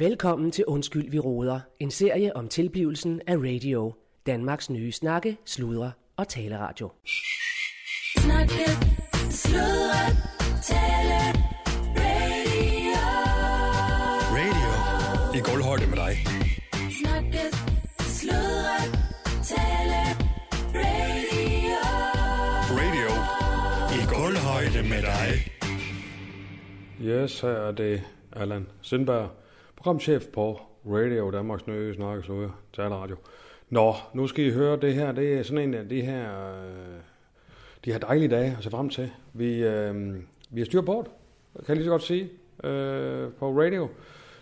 Velkommen til Undskyld, vi råder. En serie om tilblivelsen af radio. Danmarks nye snakke, sludre og taleradio. Snakke, sludre, tale, radio. Radio i gulvhøjde med dig. Snakke, sludre, tale, radio. Radio i gulvhøjde med dig. Yes, her er det Allan Sindberg, programchef på Radio Danmarks Nye Snakkes Ude, Radio. Nå, nu skal I høre det her. Det er sådan en af de her, øh, de her dejlige dage at se frem til. Vi, øh, vi er styr på det, kan jeg lige så godt sige, øh, på radio.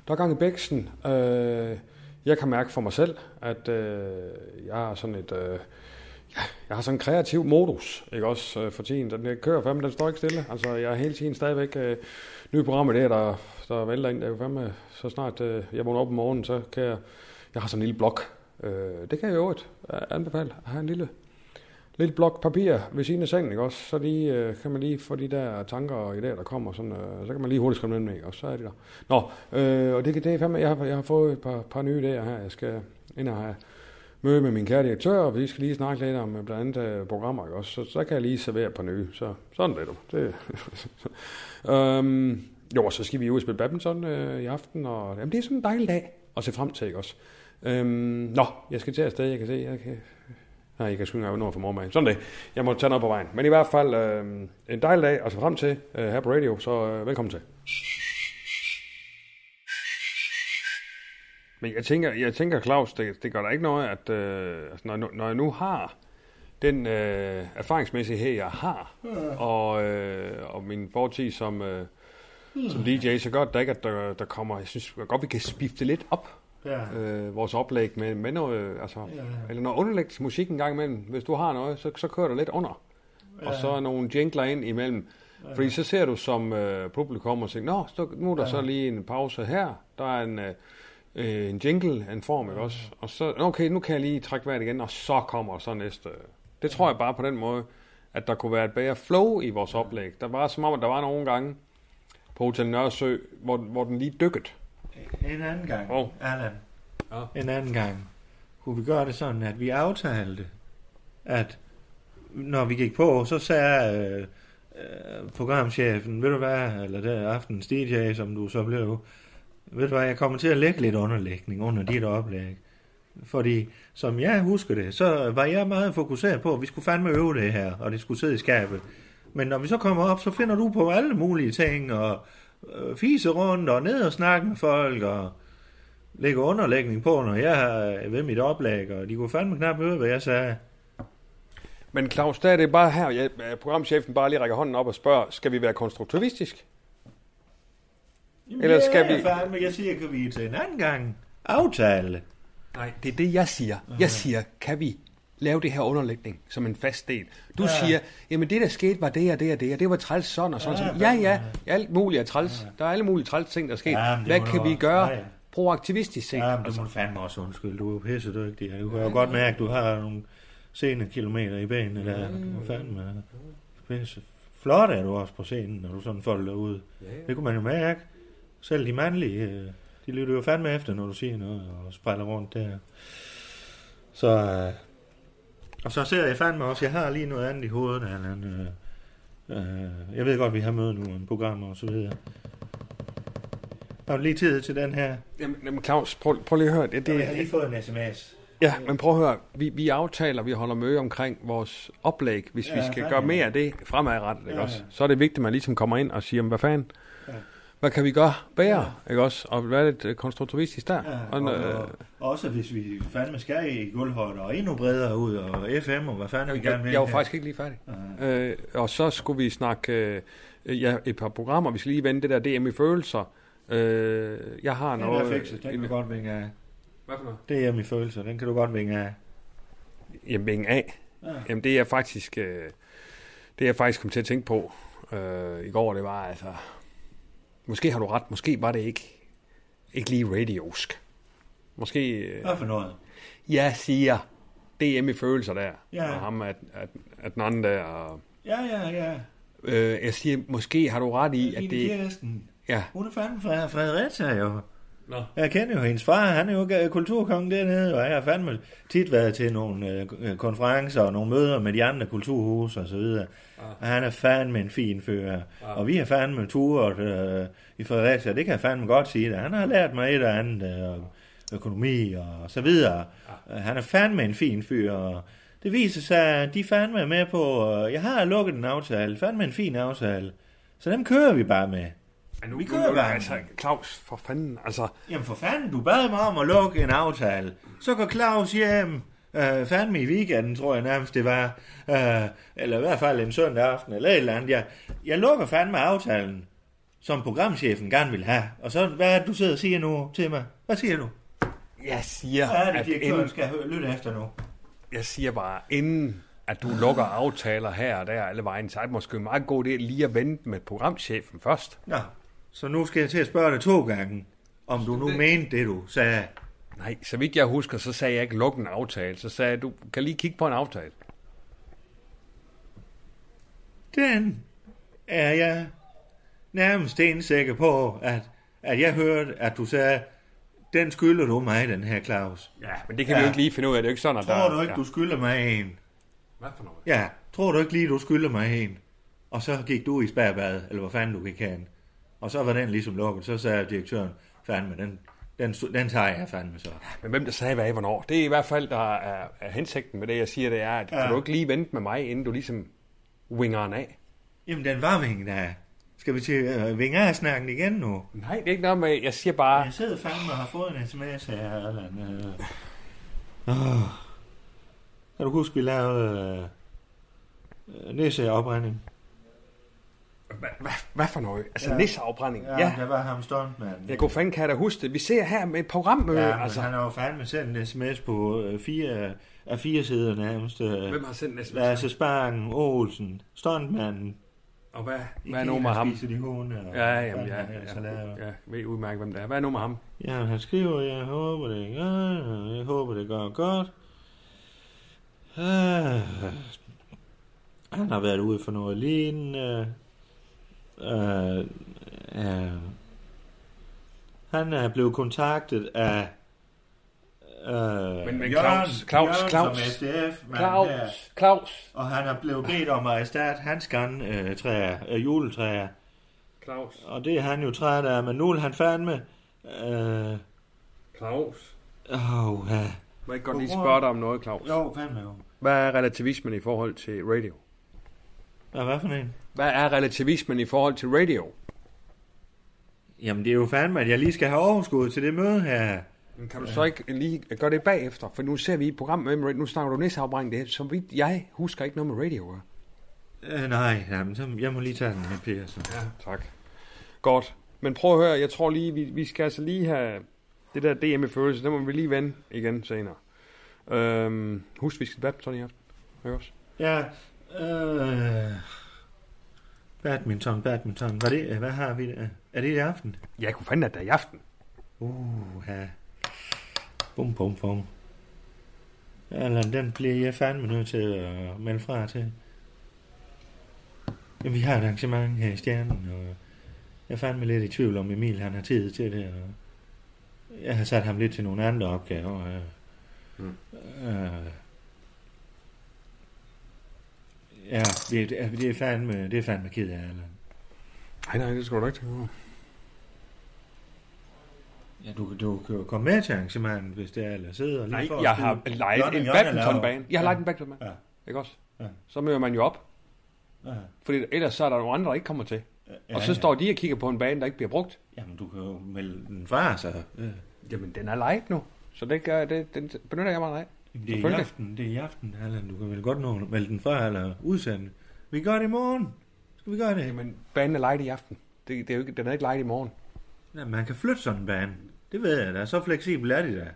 Der er gang i bæksen. Øh, jeg kan mærke for mig selv, at øh, jeg har sådan et... Øh, Ja, jeg har sådan en kreativ modus, ikke også, øh, for tiden. Den kører fandme, den står ikke stille. Altså, jeg er hele tiden stadigvæk øh, nye programmer der, der, der vælter ind. Det er jo fandme, så snart øh, jeg vågner op om morgenen, så kan jeg, jeg har sådan en lille blok. Øh, det kan jeg jo øvrigt anbefale, at have en lille, lille blok papir ved siden af sengen, ikke også? Så lige, øh, kan man lige få de der tanker og idéer, der kommer, sådan, øh, så kan man lige hurtigt skrive dem ned, og? Så er de der. Nå, øh, og det, det er fandme, jeg har, jeg har fået et par, par nye idéer her, jeg skal ind og have møde med min kære direktør, og vi skal lige snakke lidt om øh, blandt andet uh, programmer, ikke også? Så, så kan jeg lige servere på nye. Så sådan er du. Det. um, jo, så skal vi jo spille badminton øh, i aften, og jamen, det er sådan en dejlig dag at se frem til, ikke også? Um, nå, jeg skal til afsted, jeg kan se, jeg kan... Nej, jeg kan sgu ikke engang nå for morgenmagen. Sådan det. Jeg må tage noget på vejen. Men i hvert fald øh, en dejlig dag at se frem til øh, her på radio, så øh, velkommen til. Men jeg tænker, jeg tænker Claus, det, det gør der ikke noget, at øh, altså, når, når jeg nu har den øh, erfaringsmæssighed, jeg har, ja. og, øh, og min fortid som, øh, mm. som DJ, så godt der ikke, at der, der kommer, jeg synes godt, vi kan spifte lidt op, ja. øh, vores oplæg med, med noget, altså, ja. eller noget underlægt musik en gang imellem. Hvis du har noget, så, så kører du lidt under. Ja. Og så nogle jingler ind imellem. Ja. Fordi så ser du som øh, publikum og siger, Nå, så, nu er der ja. så lige en pause her. Der er en... Øh, øh, en jingle af en form, ikke også? Og så, okay, nu kan jeg lige trække vejret igen, og så kommer så næste. Det tror jeg bare på den måde, at der kunne være et bedre flow i vores oplæg. Der var som om, at der var nogle gange på Hotel Nørresø, hvor, hvor den lige dykket. En anden gang, oh. Allan. Ja. En anden gang kunne vi gøre det sådan, at vi aftalte, at når vi gik på, så sagde øh, øh, programchefen, ved du hvad, eller det aftens DJ, som du så blev, ved du hvad, jeg kommer til at lægge lidt underlægning under dit oplæg. Fordi, som jeg husker det, så var jeg meget fokuseret på, at vi skulle fandme øve det her, og det skulle sidde i skabet. Men når vi så kommer op, så finder du på alle mulige ting, og øh, fise rundt, og ned og snakke med folk, og lægge underlægning på, når jeg har øh, ved mit oplæg, og de kunne fandme knap høre, hvad jeg sagde. Men Claus, der er det bare her, jeg, øh, programchefen bare lige rækker hånden op og spørger, skal vi være konstruktivistisk? Jamen, Eller skal vi... Fandme, jeg siger, kan vi til en anden gang aftale? Nej, det er det, jeg siger. Jeg siger, kan vi lave det her underlægning som en fast del. Du ja. siger, jamen det der skete var det og det og det, og det var træls sådan og sådan. Ja, ja, ja, alt muligt er træls. Ja. Der er alle mulige træls ting, der er sket. Ja, Hvad kan vi gøre ja, ja. proaktivistisk set? Ja, men det må du fandme også undskylde. Du er jo pisse dygtig. Du kan jo godt mærke, at du har nogle sene kilometer i benene der. Du er fandme pisse. Flot er du også på scenen, når du sådan folder ud. Ja, ja. Det kunne man jo mærke. Selv de mandlige, øh, de lytter jo fandme efter, når du siger noget, og spejler rundt der. Så, øh, og så ser jeg fandme også, jeg har lige noget andet i hovedet, Allan. Øh, øh, jeg ved godt, vi har møde nu, en program og så videre. Har du lige tid til den her? Jamen, jamen Claus, prøv, prøv lige at høre. Det, det, jeg har lige fået en sms. Ja, men prøv at høre. Vi, vi aftaler, vi holder møde omkring vores oplæg, hvis ja, vi skal gøre mere af det fremadrettet, ikke ja, ja. også? Så er det vigtigt, at man ligesom kommer ind og siger, hvad fanden? Hvad kan vi gøre bedre, ja. ikke også? Og være lidt øh, konstruktivistisk der. Ja, og, og, øh, og, også hvis vi fandme skal i gulvhøjde og endnu bredere ud, og FM, og hvad fanden vi gerne vil. Jeg var faktisk ikke lige færdig. Ja. Øh, og så skulle vi snakke øh, ja, et par programmer. Vi skal lige vende det der DM i følelser. Øh, jeg har den noget... Den er fikset, den kan du godt vinge af. Hvad for noget? DM i følelser, den kan du godt vinge af. Jamen, vinge af? Ja. Jamen, det er faktisk... Øh, det er jeg faktisk kommet til at tænke på øh, i går, det var altså Måske har du ret, måske var det ikke, ikke lige radiosk. Måske... Øh, Hvad for noget? Jeg siger DM i følelser der. Ja. Og ham at, at, at den anden der. Og, ja, ja, ja. Øh, jeg siger, måske har du ret i, at det... Kirsten. Ja. Hun er fandme fra Fredericia, jo. Nå. Jeg kender jo hendes far, han er jo øh, kulturkongen dernede, og jeg har fandme tit været til nogle øh, konferencer og nogle møder med de andre kulturhus og så videre. Og han er fandme en fin fyr. Og vi har fandme turet øh, i Fredericia, det kan jeg fandme godt sige. Det. Han har lært mig et og andet, øh, økonomi og så videre. Øh, Han er fandme en fin fyr, og det viser sig, at de fandme er med på, øh, jeg har lukket en aftale, fandme en fin aftale. Så dem kører vi bare med. Men nu, Vi nu- kører nu- bare. Altså, Claus, for fanden. Altså, Jamen for fanden, du bad mig om at lukke en aftale. Så går Claus hjem, øh, fandme i weekenden, tror jeg nærmest det var. Øh, eller i hvert fald en søndag aften, eller et eller andet. Jeg, jeg lukker fandme aftalen, som programchefen gerne vil have. Og så, hvad er det, du sidder og siger nu til mig? Hvad siger du? jeg siger, Hvad er det, at direktøren inden, skal lytte efter nu? jeg siger bare, inden at du lukker aftaler her og der alle vejen, så er det måske en meget god idé lige at vente med programchefen først. Nå, så nu skal jeg til at spørge dig to gange, om du nu mente det, du sagde. Nej, så vidt jeg husker, så sagde jeg ikke luk en aftale. Så sagde jeg, du kan lige kigge på en aftale. Den er jeg nærmest stensikker på, at, at jeg hørte, at du sagde, den skylder du mig, den her Claus. Ja, men det kan ja. Vi jo ikke lige finde ud af. Det er jo ikke sådan, at der Tror du ikke, ja. du skylder mig en? Hvad for noget? Ja, tror du ikke lige, du skylder mig en? Og så gik du i spærbad, eller hvad fanden du gik hen. Og så var den ligesom lukket. Så sagde direktøren, fandme, den, den, den tager jeg fandme så. Men hvem der sagde hvad i hvornår? Det er i hvert fald, der er, er hensigten med det, jeg siger, det er, at ja. Kan du ikke lige vente med mig, inden du ligesom winger den af? Jamen, den var vinget af. Skal vi til øh, vinge af snakken igen nu? Nej, det er ikke noget med, jeg siger bare, Jeg sidder fandme og har fået en sms her, Allan. Øh. Oh. Kan du huske, vi lavede øh, næseoprænding? Hvad, hvad, hvad for noget? Altså ja. Ja. nisseafbrænding? Ja, Ja. der var ham stuntmand. Jeg kunne fanden kan jeg da huske det. Vi ser her med et programmøde. Ja, Ja, men altså. han har jo fandme sendt en sms på øh, fire, af fire sider nærmest. Øh, Hvem har sendt en sms? Lasse Spang, Olsen, stuntmanden. Og hvad, hvad er nu med ham? De hunde. Og Ja, jamen, ja, ja, ja, jeg ved udmærket, hvem det er. Hvad er nu med ham? Ja, han skriver, jeg håber det gør, jeg håber det går godt. Ah, han har været ude for noget lignende. Uh, uh, han er blevet kontaktet af uh, Men- men Claus, Claus, Claus, som SDF, her, Claus, Claus, og han er blevet bedt om at erstatte hans græntræer, uh, juletræer. Claus, Og det er han jo træt af, men nu vil han fandme... Uh, Claus. oh, ja. Må jeg godt lige spørge dig om noget, Claus? Jo, fandme jo. Hvad er relativismen i forhold til radio? Ja, hvad for en? Hvad er relativismen i forhold til radio? Jamen, det er jo fandme, at jeg lige skal have overskud til det møde her. Men kan du så ikke lige gøre det bagefter? For nu ser vi et program med. Nu snakker du næseafbrænding. Det er, så vidt jeg husker ikke noget med radio. Uh, nej, jamen, så jeg må lige tage den med Per. Så. Ja, tak. Godt. Men prøv at høre, jeg tror lige, vi, vi skal altså lige have det der DM i følelse, det må vi lige vende igen senere. Øhm, husk, vi skal badminton i aften. Ikke også? Ja, øh, badminton, badminton. Hvad, det, hvad har vi? der? Er det i aften? Jeg kunne fandme, at det er i aften. Uh, ja. Bum, bum, bum. Eller den bliver jeg fandme nødt til at melde fra til. Ja, vi har et arrangement her i Stjernen, og jeg er fandme lidt i tvivl om Emil, han har tid til det. Og jeg har sat ham lidt til nogle andre opgaver. Øh, Mm. øh, ja, det er, det er fandme, det er fandme ked af, Allan. Nej, nej, det skal du da ikke tænke over. Ja, du, du kan jo komme med til arrangementet, hvis det er, eller sidde og lige Nej, for jeg har lejet en badmintonbane. Jeg har lejet en badmintonbane. Ja. Ikke også? Ja. Så møder man jo op. Ja. Fordi ellers så er der nogle andre, der ikke kommer til. Ja, Og så står de og kigger på en bane, der ikke bliver brugt. Jamen, du kan jo melde den fra, så. Ja. Jamen, den er lejet nu. Så det, gør, det, den benytter jeg mig af. Jamen, det er i aften, det er i aften, Allan. Du kan vel godt nå at melde den fra, eller udsende. Vi gør det i morgen. Skal vi gøre det? Jamen, banen er lejet i aften. Det, det er jo ikke, den er ikke lejet i morgen. Ja, man kan flytte sådan en bane. Det ved jeg da. Så fleksibel er de da.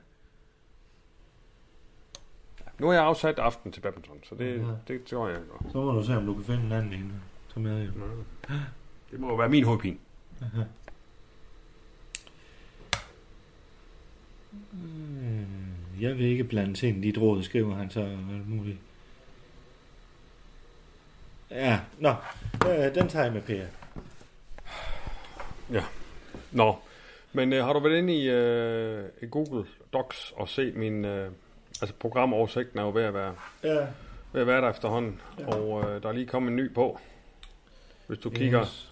Nu har jeg afsat aften til badminton, så det, Ja. det, det tror jeg godt. Så må du se, om du kan finde en anden en. Så med jo. Det må jo være min hovedpine. Hmm, Jeg vil ikke blande sig ind i dit råd, skriver han så. Alt muligt. Ja, nå. Øh, den tager jeg med Per. Nå, Men øh, har du været inde i, øh, i Google Docs og set min... Øh, altså programoversigten er jo ved at være, Ja. ved at være der efterhånden. Ja. Og øh, der er lige kommet en ny på. Hvis du kigger Yes. ned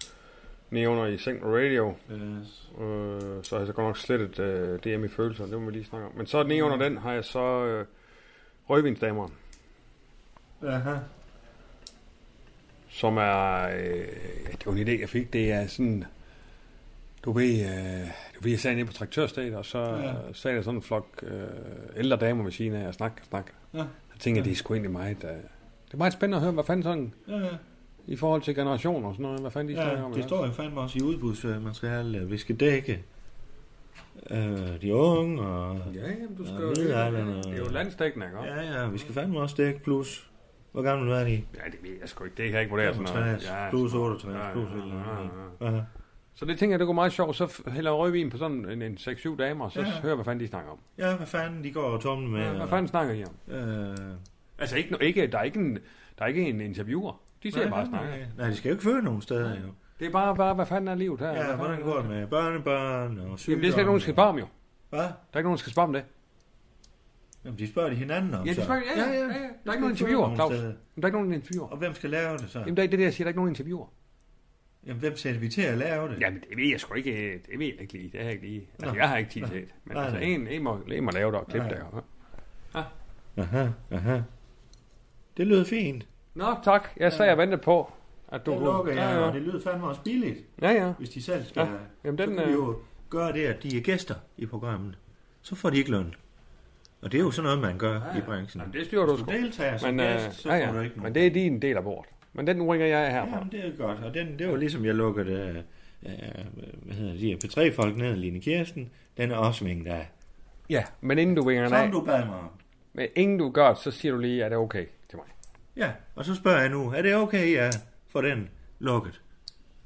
under i Sync Radio, Yes. øh, så har jeg så godt nok slettet øh, DM i følelser. Det må vi lige snakke om. Men så nede under den har jeg så øh, Rødvinsdameren. Aha. som er, øh, det var en idé, jeg fik, det er sådan, du ved, øh, du ved, jeg sad nede på traktørstedet, og så Ja. sad der sådan en flok øh, ældre damer ved siden af, og snak, snak. Ja. Jeg tænker, Ja. det er sgu egentlig meget, øh, det er meget spændende at høre, hvad fanden sådan, Ja, ja. I forhold til generationer og sådan noget, hvad fanden de snakker Ja, om. det står jo fandme også i udbudsmaterialet, at vi skal dække øh, de unge, og? Ja, jamen, du Ja, skal jo, middelalderen det, og- det er jo landstækkende, ikke? ja, ja, vi skal fandme også dække plus. Hvor gammel er de? Ja, det ved jeg sgu ikke, det kan jeg ikke vurdere sådan noget. 65, plus 68, ja, plus ja, ja, ja. Så det tænker jeg, det går meget sjovt, så hælder rødvin på sådan en, en 6-7 damer, og så Ja. ja. hører, hvad fanden de snakker om. Ja, hvad fanden, de går og tumler med. Ja, hvad og- fanden snakker I om? Øh, Altså, ikke, ikke, der, er ikke en, der er ikke en interviewer. De nej, bare nej, snakker. nej. De skal jo ikke føre nogen steder, jo. Det er bare, bare, hvad fanden er livet her? Ja, hvordan går det med børnebørn og sygdom? Jamen, det skal ikke nogen, der skal spørge om, jo. Hvad? Der er ikke nogen, der skal spørge om det. Jamen, de spørger de hinanden om, Ja, de så. spørger, ja, ja, ja, ja. Der er ikke nogen interviewer, Claus. steder. Jamen, der er ikke nogen interviewer. Og hvem skal lave det så? Jamen, der er det der, jeg siger, der er ikke nogen interviewer. Jamen, hvem sætter vi til at lave det? Jamen, det ved jeg sgu ikke. Det ved jeg ikke lige. Det har jeg ikke lige. Altså, Nå. jeg har ikke tid til det. Men Nej, altså, nej. en, en, må, en må lave det og klippe det. jo. Aha, aha. Det lyder fint. Nå, tak. Jeg sagde, jeg ventede på, at du Det lukker Ja, jeg, ja. og det lyder fandme også billigt, Ja, ja. hvis de selv skal... Ja, Jamen, Så den, kan vi øh, jo gøre det, at de er gæster i programmet. Så får de ikke løn. Og det er jo sådan noget, man gør Ja, i ja. branchen. Jamen, det styrer du Hvis sgu. du deltager som Men, øh, gæst, så ja, får du ja. ikke nogen. Men det er din del af bordet. Men den ringer jeg herfra. Jamen, det er godt. Og den, det var ligesom, jeg lukkede øh, hvad hedder de her P3-folk ned, Line Kirsten. Den er også vinget af. Ja, men inden du vinger den af, Som du bad mig om. men inden du gør så siger du lige, at det er okay. Ja, og så spørger jeg nu, er det okay, ja, for den lukket?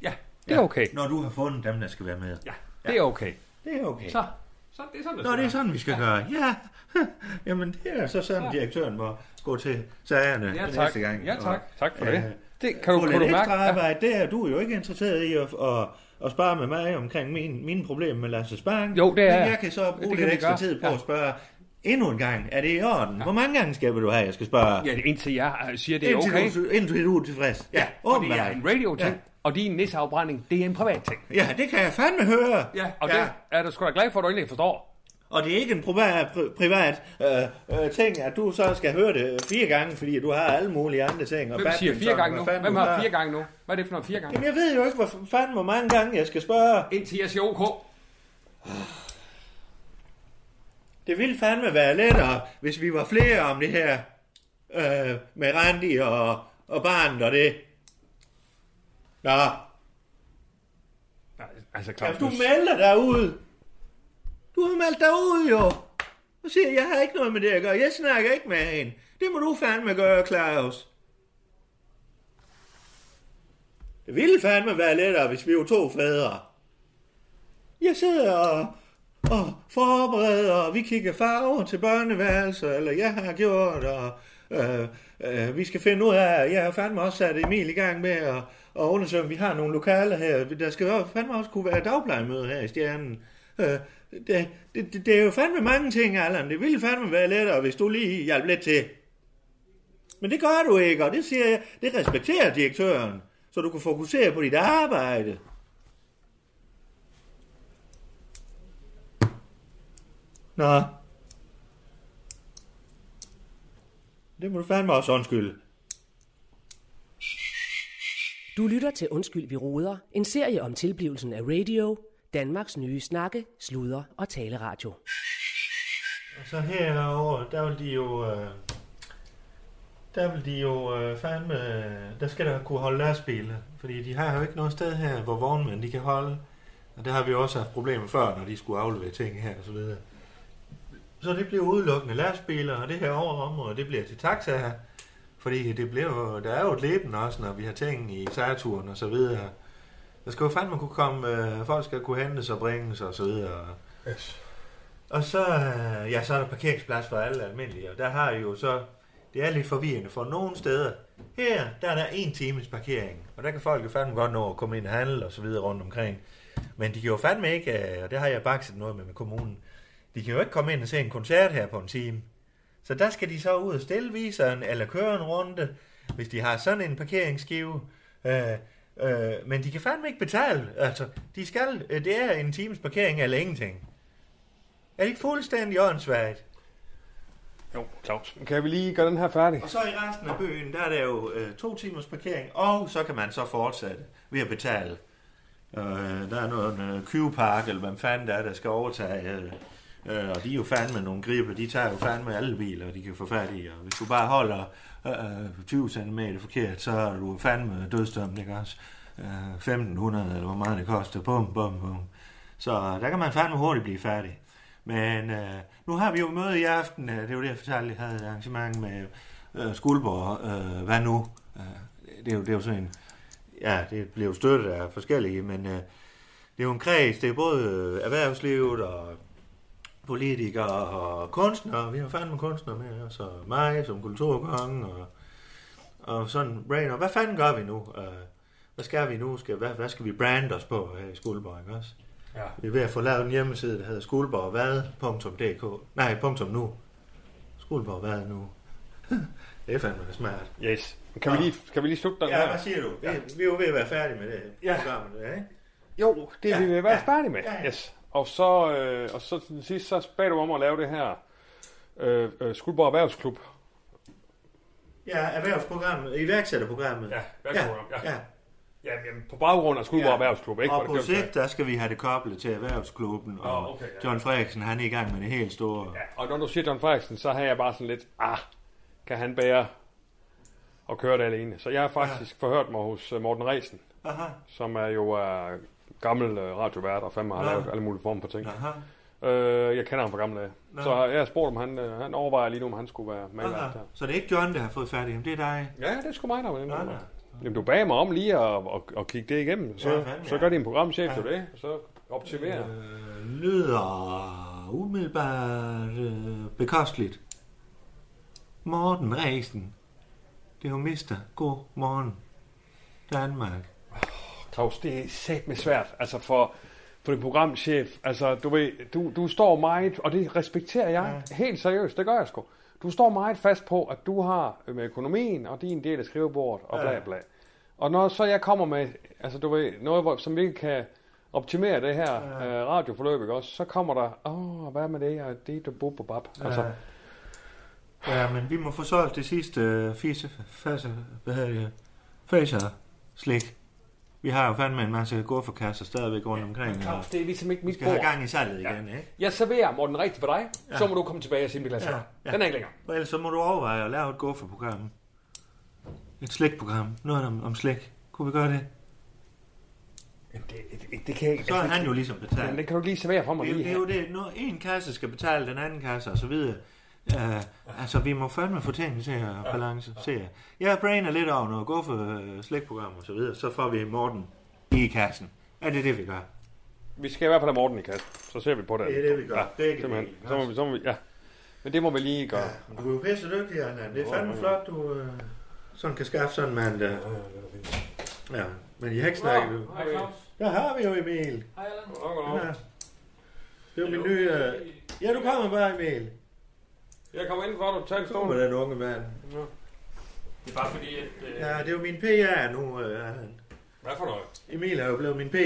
Ja, det er okay. Når du har fundet dem, der skal være med. Ja, det er okay. Det er okay. Så, så det er sådan, Nå, det er sådan, vi skal gøre. Ja. Jamen, det er så sådan, Ja. direktøren må gå til sagerne Ja, den tak. næste gang. Ja, tak. Tak for Og, det. øh, Det kan du, Få kan du ekstra mærke. Ja. arbejde der. Du er jo ikke interesseret i at, at, at spare med mig omkring min, mine problemer med Lasse Spang. Jo, det er Men jeg. kan så Det bruge kan lidt ekstra gøre. tid på Ja. at spørge endnu en gang. Er det i orden? Hvor mange gange skal du have, jeg skal spørge? Ja, indtil jeg siger, det er indtil, okay. du, indtil du er tilfreds. Ja, fordi det er en radio-ting, Ja. og din nisseafbrænding, det er en privat ting. Ja, det kan jeg fandme høre. Ja, og Ja. det er du sgu da glad for, at du egentlig forstår. Og det er ikke en privat, pri- privat øh, øh, ting, at du så skal høre det fire gange, fordi du har alle mulige andre ting. Og Hvem siger fire gange nu? Hvem har fire gange nu? Hvad er det for noget fire gange? Jamen, jeg ved jo ikke, hvor fanden, hvor mange gange jeg skal spørge. Indtil jeg siger OK. Det ville fandme være lettere, hvis vi var flere om det her øh, med Randi og, og barnet og det. Nå, Altså, ja, Claus, du du... melder dig ud. Du har meldt dig ud, jo. Og siger, jeg har ikke noget med det at gøre. Jeg snakker ikke med hende. Det må du fandme gøre, Claus. Det ville fandme være lettere, hvis vi var to fædre. Jeg sidder og, og forbereder, og vi kigger farver til børneværelset, eller jeg har gjort, og øh, øh, vi skal finde ud af, jeg har fandme også sat Emil i gang med at, at undersøge, om vi har nogle lokaler her. Der skal jo fandme også kunne være dagplejemøde her i Stjernen. Øh, det, det, det, det er jo fandme mange ting, Allan. Det ville fandme være lettere, hvis du lige hjalp lidt til. Men det gør du ikke, og det siger jeg, det respekterer direktøren, så du kan fokusere på dit arbejde. Nå. Det må du fandme også undskylde. Du lytter til Undskyld, vi råder. En serie om tilblivelsen af radio. Danmarks nye snakke, sludre og taleradio. Og så herovre, der vil de jo... Øh, der vil de jo øh, fandme... Der skal der kunne holde lastbiler. Fordi de har jo ikke noget sted her, hvor vognmænd de kan holde. Og der har vi også haft problemer før, når de skulle aflevere ting her og så videre. Så det bliver udelukkende lastbiler, og det her over område, det bliver til taxaer. Fordi det bliver jo, der er jo et leben også, når vi har ting i sejrturen og så videre. Der skal jo fandme kunne komme, øh, folk skal kunne hentes og bringes og så videre. Yes. Og så, øh, ja, så er der parkeringsplads for alle almindelige, og der har I jo så, det er lidt forvirrende, for nogle steder, her, der er der en times parkering, og der kan folk jo fandme godt nå at komme ind og handle og så videre rundt omkring. Men de kan jo fandme ikke, øh, og det har jeg bakset noget med med kommunen, de kan jo ikke komme ind og se en koncert her på en time. Så der skal de så ud og stille viseren, eller køre en runde, hvis de har sådan en parkeringsskive. Øh, øh, men de kan fandme ikke betale. Altså, de skal, øh, det er en times parkering eller ingenting. Er det ikke fuldstændig åndssvagt? Jo, Claus. Kan vi lige gøre den her færdig? Og så i resten af byen, der er der jo øh, to timers parkering, og så kan man så fortsætte ved at betale. Øh, der er noget øh, Q-park, eller hvad fanden der er, der skal overtage. Øh, øh, og de er jo fandme nogle griber, de tager jo fandme alle biler, de kan få fat i. Og hvis du bare holder øh, øh 20 cm forkert, så er du fandme dødsdømt, ikke også? Øh, 1500, eller hvor meget det koster. Bum, bum, bum. Så øh, der kan man fandme hurtigt blive færdig. Men øh, nu har vi jo møde i aften. Øh, det er jo det, jeg fortalte, jeg havde et arrangement med øh, Skuldborg. Øh, hvad nu? Øh, det, er jo, det er jo sådan en... Ja, det blev støttet af forskellige, men øh, det er jo en kreds. Det er både erhvervslivet og politikere og kunstnere. Vi har fandme kunstnere med, og så mig som kulturkonge og, og sådan Rainer. Hvad fanden gør vi nu? Øh, hvad skal vi nu? Skal, hvad, hvad skal vi brande os på her i Skuldborg, ikke også? Ja. Vi er ved at få lavet en hjemmeside, der hedder skuldborgvad.dk. Nej, punktum nu. Skuldborgvad nu. det er fandme smart. Yes. Kan vi lige, kan vi lige slutte den Ja, her? hvad siger du? Vi, vi er jo ved at være færdige med det Ja. program, der, ikke? Jo, det er Ja, vi ved at være ja, færdige med. ja, ja. Yes. Og så, øh, og så til sidst, så bad du om at lave det her øh, øh, Skuldborg Erhvervsklub. Ja, erhvervsprogrammet, iværksætterprogrammet. Ja, ja, ja. Ja, jamen, på baggrund af Skuldborg Ja. Erhvervsklub, ikke? Og på sigt, der skal vi have det koblet til erhvervsklubben, og Nå, okay, ja. John Frederiksen, han er i gang med det helt store. Ja, og når du siger John Frederiksen, så har jeg bare sådan lidt, ah, kan han bære og køre det alene? Så jeg har faktisk ja. forhørt mig hos øh, Morten Resen, Aha, som er jo uh, gammel uh, radiovært og fandme har Nå. lavet alle mulige former for ting. aha, Øh, jeg kender ham fra gamle dage. Nå. Så jeg har spurgt, om han, øh, han overvejer lige nu, om han skulle være med der. Så det er ikke John, der har fået ham, det er dig. Ja, det er sgu mig, der var nå. Jamen, du bag mig om lige at, at, at kigge det igennem. Så, Ja, ja, fandme, så ja. gør din programchef Ja. det, og så optimerer. Øh, lyder umiddelbart øh, bekosteligt. Morten Ræsen. Det er jo mister. God morgen. Danmark. Claus, det er sæt med svært. Altså for, for din programchef. Altså, du ved, du, du står meget, og det respekterer jeg ja. helt seriøst, det gør jeg sgu. Du står meget fast på, at du har med økonomien og din del af skrivebordet og bla Ja. bla. Og når så jeg kommer med, altså du ved, noget, hvor, som vi kan optimere det her ja. øh, radioforløb, ikke også, så kommer der, åh, hvad med det, og det, du bub, bub, bub. Altså, Ja. ja, men vi må få solgt det sidste øh, fise, fase, hvad hedder det, faser slik. Vi har jo fandme en masse gurforkasser stadigvæk rundt omkring. Claus, det er ligesom ikke vi mit skal have bord. gang i salget igen, ikke? Jeg serverer Morten rigtigt for dig, Ja. så må du komme tilbage og sige, at det Ja, ja. ja. Den er ikke længere. Og ellers så må du overveje at lave et gufferprogram. Et slikprogram. Noget om, om slik. Kunne vi gøre det? Det, det, det kan jeg ikke. Så er han jo ligesom betalt. det kan du lige servere for mig Det er, jo- lige det er jo her. det. Når en kasse skal betale den anden kasse og så videre. Uh, altså, vi må fandme få tingene til at balance. Se. Jeg brainer lidt over noget guffe slikprogram og så videre. Så får vi Morten i kassen. Er det det, vi gør? Vi skal i hvert fald have Morten i kassen. Så ser vi på det. Det er det, vi gør. Ja, Begge simpelthen. dele. Så må, vi, så må vi, ja. Men det må vi lige gøre. Men Du er jo pisse dygtig, Allan. Det er fandme flot, du øh, sådan kan skaffe sådan en mand der. Ja, men I har ikke snakket. du. Hej Claus. Der har vi jo Emil. Hej Allan. Ja. Det er jo min nye... Øh... Ja, du kommer bare, Emil. Jeg kommer ind for, du tager en Kom med den unge mand. Det er bare fordi, at... Øh, Ja, det er jo min PA nu, øh. Hvad for noget? Emil er jo blevet min PA.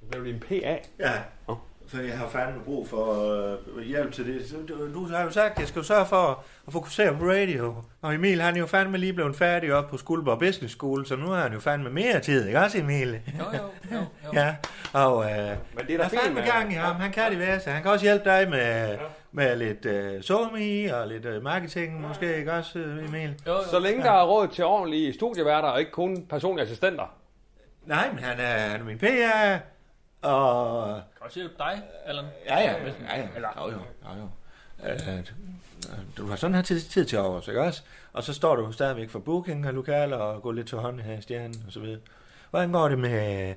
Det blev din PA. Ja. Åh. For jeg har fandme brug for øh, hjælp til det. Så Du, du har jo sagt, at jeg skal jo sørge for at fokusere på radio. Og Emil, han er jo fandme lige blevet færdig op på Skuldborg Business School, så nu har han jo fandme mere tid, ikke også, Emil? jo, jo, jo, jo. Ja, og øh, Men det er der da er fint fandme gang i ham. Han kan det værste. Han kan også hjælpe dig med, med lidt øh, somi og lidt øh, marketing, måske ikke også, øh, Emil? jo, jo. Så længe der er råd til ordentlige studieværter, og ikke kun personlige assistenter. Nej, men han er, han er min PA, og... Kan jeg også hjælpe dig, Allan? Ja, ja, ja, ja. Eller, Jo, jo, jo, jo. Øh, du har sådan her tid, tid til over, ikke også? Og så står du stadigvæk for booking af lokaler og går lidt til hånden her i stjernen og så videre. Hvordan går det med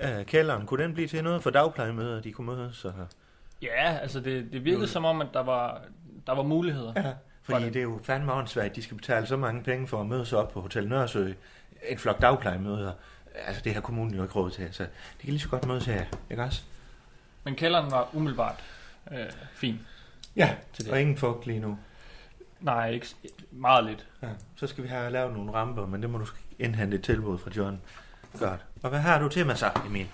øh, kælderen? Kunne den blive til noget for dagplejemøder, de kunne mødes? Og, ja, altså det, det virkede som om, at der var, der var muligheder. ja, fordi det? det er jo fandme åndssvagt, de skal betale så mange penge for at mødes op på Hotel Nørresø. En flok dagplejemøder. altså det har kommunen jo ikke råd til, så det kan lige så godt mødes her, ikke også? Men kælderen var umiddelbart øh, fin. Ja, Til det. og ingen fugt lige nu. Nej, ikke meget lidt. Ja, så skal vi have lavet nogle ramper, men det må du indhente et tilbud fra John. Godt. Og hvad har du til mig så, Emil?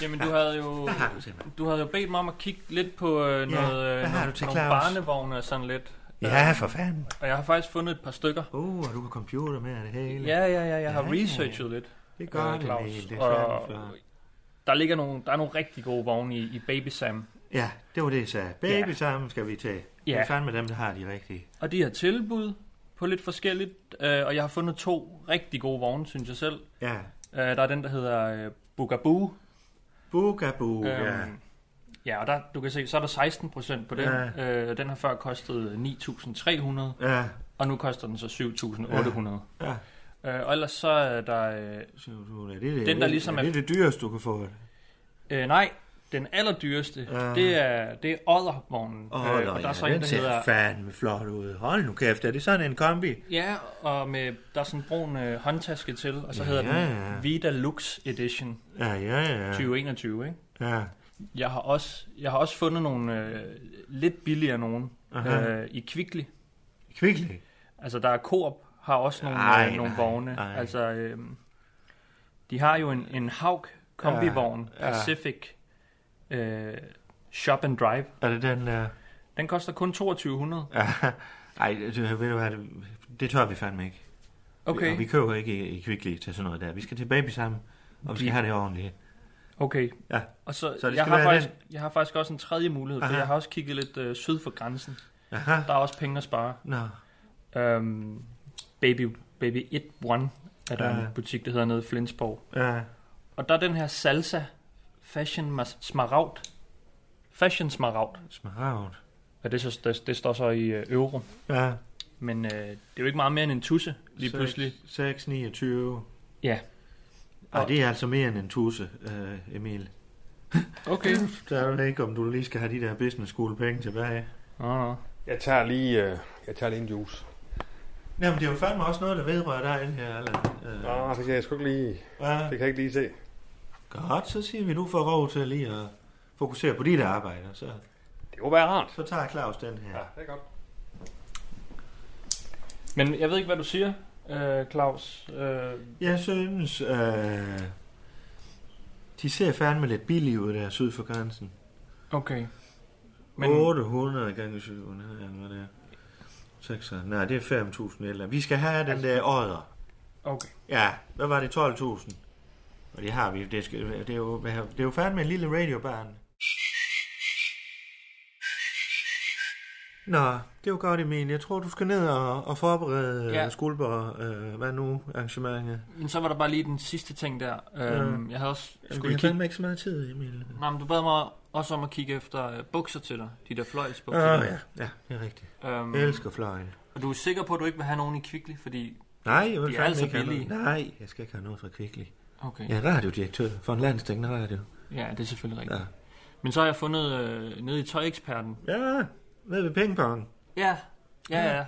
Jamen, du havde jo, Hvad har du til mig? du havde jo bedt mig om at kigge lidt på øh, Ja, noget, øh, har nogle, du til nogle Claus? barnevogne og sådan lidt. Ja, for fanden. Og jeg har faktisk fundet et par stykker. Uh, og du har computer med og det hele. Ja, ja, ja, jeg har Ja, researchet lidt. det godt, øh, Claus. Emil. Det er Og fandme flot. der ligger nogle, der er nogle rigtig gode vogne i, i Baby Sam. Ja, det var det, jeg sagde. Baby Ja. sammen skal vi til. Ja. Det er fandme dem, der har de rigtige. Og de har tilbud på lidt forskelligt. Øh, og jeg har fundet to rigtig gode vogne, synes jeg selv. Ja. Øh, der er den, der hedder øh, Bugaboo. Bugaboo, ja. Øhm, ja, og der, du kan se, så er der 16 procent på den. Ja. Øh, den har før kostet 9.300, Ja, og nu koster den så 7.800. ja. Øh, og ellers så er der... Øh, Så du, er det, det, Den, der ligesom er... er- Det det dyreste, du kan få. øh, nej, den allerdyreste, Ja. det er, det er Odder-vognen. Åh, øh, øh, og der ja, er så den en, der hedder... fandme flot ud. Hold nu kæft, er det sådan en kombi? Ja, og med, der er sådan en brun øh, håndtaske til, og så Ja, hedder den ja. Vida Lux Edition Ja, ja, ja. 2021, ikke? Ja, Jeg har også, jeg har også fundet nogle øh, lidt billigere nogen Aha. øh, i Kvickly. Kvickly. Altså, der er Coop har også nogle, Ej, øh, nogle nej, vogne. nej. Altså, øh, de har jo en, en Haug kombivogn, Ja, ja. Pacific øh, Shop and Drive. Er det den der? Den koster kun 2200. Ja. Ej, det, ved du hvad, det, det tør vi fandme ikke. Okay, Og vi køber ikke i, i Kvickly til sådan noget der. Vi skal til baby sammen, og vi skal have det ordentligt. okay. Ja. Og så, Så det jeg, har faktisk, jeg har faktisk også en tredje mulighed, for Aha. jeg har også kigget lidt øh, syd for grænsen. Aha. Der er også penge at spare. Nå. Øhm, Baby, Baby 1 One er der Ja. en butik, der hedder nede i Flensborg. Ja. Og der er den her Salsa Fashion Mas- Smaragd. Fashion Smaragd. Smaragd. Ja, det, er så, det, det står så i øh, euro. Ja. Men øh, det er jo ikke meget mere end en tusse, lige Seks- pludselig. 6, 29. Ja. Ej, det er altså mere end en tusse, øh, Emil. Okay. Der er jo ikke, om du lige skal have de der business school penge tilbage. Nå, nå. Jeg tager lige, øh, jeg tager lige en juice. Jamen, det er jo fandme også noget, der vedrører dig inde her, Allan. Øh, Nå, det kan jeg sgu ikke lige, ja. det kan jeg ikke lige se. Godt, så siger vi, du får råd til lige at fokusere på dit arbejde. Så, Det kunne være rart. så tager Claus den her. Ja, det er godt. Men jeg ved ikke, hvad du siger, øh, Claus. Øh, Jeg synes, øh, de ser fandme lidt billige ud der syd for grænsen. okay. Men... Men 800 gange 700, eller hvad det er. 6, nej, det er 5.000 eller. Vi skal have den der ådder. okay. Ja, hvad var det? 12.000? Og det har vi. Det, skal, det, er jo, det er jo fandme en lille radiobarn. Nå, det var godt, Emil. Jeg tror, du skal ned og, og forberede Ja. ja. Skuldborg, øh, hvad nu, arrangementet. Men så var der bare lige den sidste ting der. Øhm, Jeg havde også Skulle skulle jeg kigge... fandme ikke så meget tid, Emil. Nej, men du bad mig også om at kigge efter øh, bukser til dig. De der fløjlsbukser. oh, ja. ja, det er rigtigt. Øhm, Jeg elsker fløjen. og du er sikker på, at du ikke vil have nogen i Kvickly? Fordi... Nej, jeg vil de er altså billige. Nej, jeg skal ikke have noget fra Kvickly. Okay. Jeg er radiodirektør for en landstækkende radio. Ja, det er selvfølgelig rigtigt. Ja. Men så har jeg fundet øh, nede i Tøjeksperten. Ja, nede ved pingpong. Ja, ja, ja.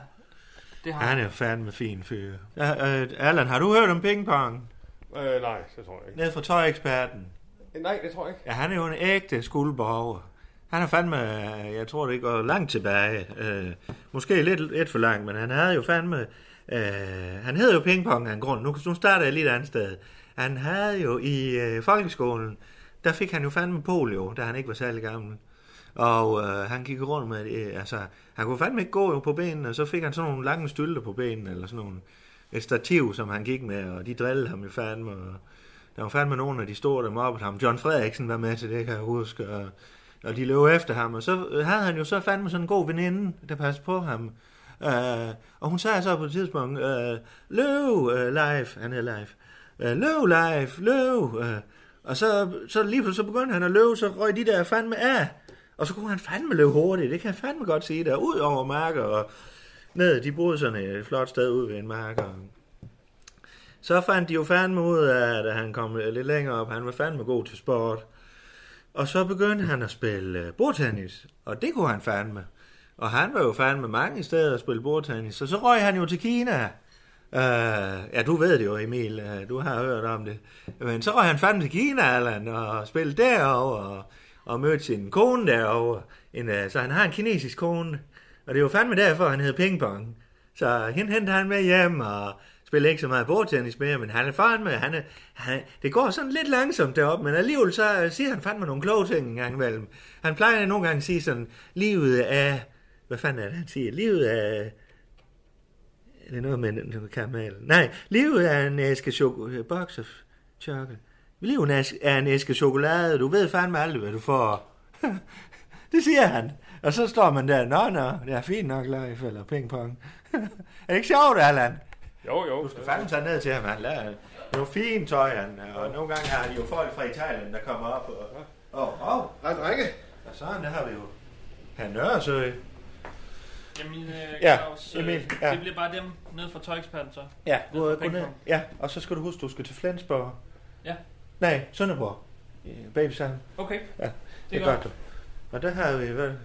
Det har Han er jo fandme fin fyr. Ja, øh, Allan, har du hørt om pingpong? Øh, nej, det tror jeg ikke. Nede fra tøjeksperten. Nej, det tror jeg ikke. Ja, han er jo en ægte skuldborger. Han er fandme, øh, jeg tror det går langt tilbage. Øh, måske lidt, lidt for langt, men han havde jo fandme... Øh, han hed jo pingpong af en grund. Nu, nu starter jeg lidt andet sted. Han havde jo i øh, folkeskolen, der fik han jo fandme polio, da han ikke var særlig gammel. Og øh, han gik rundt med, øh, altså, han kunne fandme ikke gå jo på benene, og så fik han sådan nogle lange stylter på benene, eller sådan nogle, et stativ, som han gik med, og de drillede ham jo fandme, og der var fandme nogle af de store, der mobbede ham. John Frederiksen var med til det, kan jeg huske, og, og de løb efter ham, og så øh, havde han jo så fandme sådan en god veninde, der passede på ham. Uh, og hun sagde så på et tidspunkt, uh, løv uh, live, han hed live, Øh, løv live, løv, øh, og så, så lige pludselig så begyndte han at løbe, så røg de der fandme af, og så kunne han fandme løbe hurtigt, det kan jeg fandme godt sige, der ud over marker, og ned, de boede sådan et flot sted ud ved en marker, så fandt de jo fandme ud af, at han kom lidt længere op, han var fandme god til sport. Og så begyndte han at spille øh, bordtennis, og det kunne han fandme. Og han var jo fandme mange steder at spille bordtennis, så så røg han jo til Kina. Uh, ja, du ved det jo, Emil. Uh, du har hørt om det. Men så var han fandme til Kina, Allan, og spillede derovre, og, og mødte sin kone derovre. En, uh, så han har en kinesisk kone. Og det var fandme derfor, han hed pingpong. Så hende hentede han med hjem, og spiller ikke så meget bordtennis mere, men han er fandme, han er, han, det går sådan lidt langsomt derop, men alligevel så siger han fandme nogle kloge ting en gang imellem. Han plejer nogle gange at sige sådan, livet er, hvad fanden er det, han siger? Livet er er det noget med en karamel? Nej, livet er en æske chokolade, box of chocolate. Livet er en- er æske chokolade, du ved fandme aldrig, hvad du får. det siger han. Og så står man der, nå, nå, det er fint nok, Leif, eller pingpong. er det ikke sjovt, Allan? Jo, jo. Du skal fandme tage ned til ham, han lader det er jo fint tøj, han, og nogle gange har de jo folk fra Italien, der kommer op og... Åh, oh, oh, Hej, drenge. og sådan, der har vi jo... Han Nørresø. Jamen, øh, Ja, Claus, øh, Emil, ja. det bliver bare dem nede fra tøjeksperten så. Ja, Ned gå, gå ned. Ja, og så skal du huske, du skal til Flensborg. Ja. Nej, Sønderborg. Baby Sam. Okay, Ja, det det er er godt. godt. du. Og der har vi vel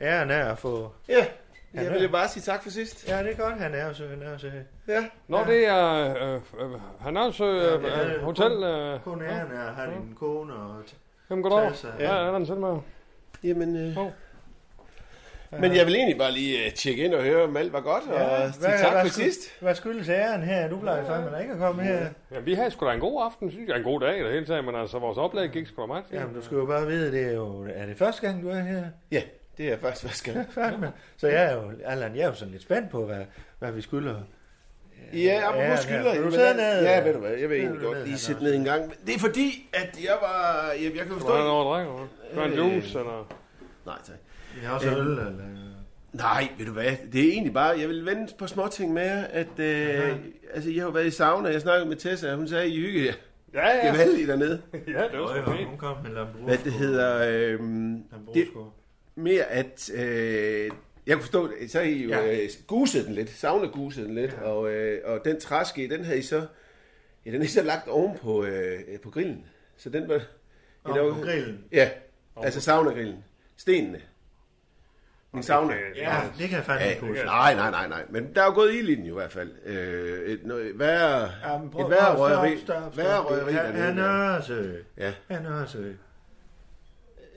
æren af at få... Ja, Ja, jeg vil jo bare sige tak for sidst. Ja, det er godt, han er så, han er så. Ja. Nå, det er... Øh, øh, han er altså øh, Ja, er- øh, hotel... Øh, Kun æren af at have din kone og... jamen, goddag. Ja, er der en selv med? Jamen, øh, Hov. Men jeg vil egentlig bare lige øh, tjekke ind og høre, om alt var godt, og sige tak for sky- sidst. Hvad skyldes æren her? Du plejer fandme da ikke at komme her. Ja, vi havde sgu da en god aften, synes jeg. En god dag i det hele taget, men altså, vores oplag gik sgu da meget. Jamen, du skal jo bare vide, det er jo... Er det første gang, du er her? Ja, det er faktisk, hvad skal jeg? Fandme. Så jeg er jo, Allan, jeg er jo sådan lidt spændt på, hvad, hvad vi skylder. Ja, Ja, på ja. skylder. Du sidde ned? Ja, ved du hvad, jeg vil Ja, egentlig godt lige sætte ned en gang. Det er fordi, at jeg var... Jeg, jeg kan Hvad forstå... der over drikker? hva'? Skal du have en juice, eller? Nej, tak. Jeg har også øl, eller... Nej, ved du hvad, det er egentlig bare, jeg vil vente på småting med jer, at, øh, altså, jeg har jo været i sauna, jeg snakkede med Tessa, og hun sagde, I hygge jer Ja, ja. gevaldigt dernede. Ja, det var sgu fint. Hun kom med Lambrusco. Hvad det hedder, øh, det, mere at, øh, jeg kunne forstå, så har I jo Ja. øh, guset den lidt, sauna-guset den lidt, ja. og, øh, og den træske, den havde I så, ja, den er så lagt oven på, øh, på grillen. Så den var... Oven på grillen? Ja, altså saunagrillen. Stenene. Min sauna. Ja, det kan jeg fandme Ja, ikke huske. nej, nej, nej, nej. Men der er jo gået ild i den jo i hvert fald. Øh, et, noget, værre, Ja, prøv- et værre røgeri. stop, stop, stop. Værre røgeri dernede. er også... Ja. Han er også...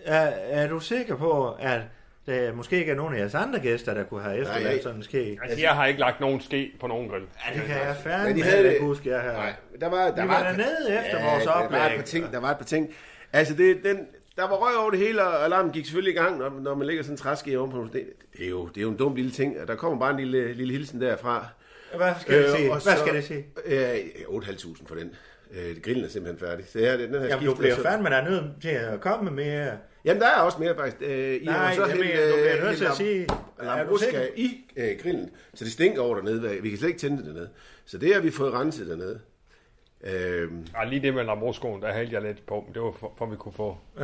Er, er du sikker på, at der måske ikke er nogen af jeres andre gæster, der kunne have efterladt Nej, sådan en ske? Altså, jeg har ikke lagt nogen ske på nogen grill. Ja, det kan jeg fandme de havde ikke det- huske, jeg har. Nej, der var, der Vi var dernede efter vores Der var oplæg. et par ting, der var et par ting. Altså, det, den, der var røg over det hele, og alarmen gik selvfølgelig i gang, når, når man lægger sådan en træske ovenpå. Det, det, er jo, det er jo en dum lille ting, og der kommer bare en lille, lille hilsen derfra. Hvad skal det sige? Øh, og Hvad så- skal det sige? Øh, 8.500 for den. Øh, grillen er simpelthen færdig. Så ja, den her Jamen, du bliver så- fandme der nødt til at komme med mere. Jamen, der er også mere faktisk. Øh, I Nej, så jeg hældt, mener, du bliver nødt til at sige, er du i øh, grillen, så det stinker over dernede. Vi kan slet ikke tænde det dernede. Så det har vi fået renset dernede. Øh, Ja, lige det med lambruscoen, der hældte jeg lidt på, men det var for, for at vi kunne få... Uh,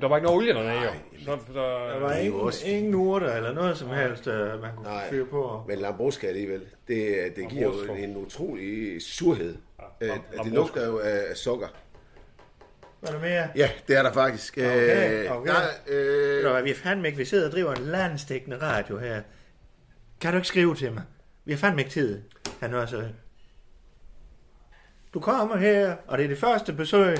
Der var ikke noget olie dernede, jo. Så, så, der var ingen, også- ingen urter eller noget som helst, uh, man kunne Nej. fyre på. Men Lambrusca alligevel, det, det giver jo Lambrusco. en, en utrolig surhed. Øh, Lam- det Lambrusco. lugter jo af, sukker. Var der mere? Ja, det er der faktisk. Okay, Øh, okay. Der, øh, hvad, vi er fandme ikke, vi sidder og driver en landstækkende radio her. Kan du ikke skrive til mig? Vi har fandme ikke tid. Han også... Du kommer her, og det er det første besøg.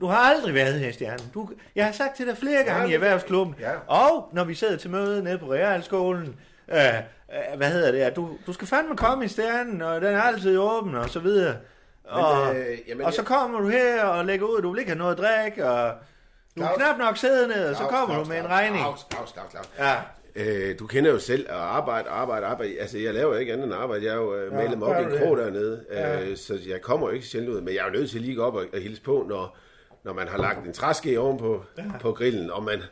Du har aldrig været her, Stjerne. Du, jeg har sagt til dig flere gange i men- erhvervsklubben. Ja. Og når vi sidder til møde nede på Realskolen, øh, øh, hvad hedder det, at du, du skal fandme komme i Stjernen, og den er altid åben, og så videre. Og, øh, jamen, og så kommer du her og lægger ud, du vil ikke have noget at drikke, og du er knap nok siddende, og så kommer Claus, du med en regning. Claus, Claus, Claus, Claus. Ja. Øh, du kender jo selv at arbejde, arbejde, arbejde. Altså, jeg laver ikke andet end arbejde. Jeg er jo øh, Ja, malet mig op i en krog dernede. Ja. Øh, så jeg kommer jo ikke sjældent ud. Men jeg er jo nødt til lige at gå op og, og hilse på, når, når man har lagt en træske oven på, ja. på grillen, og man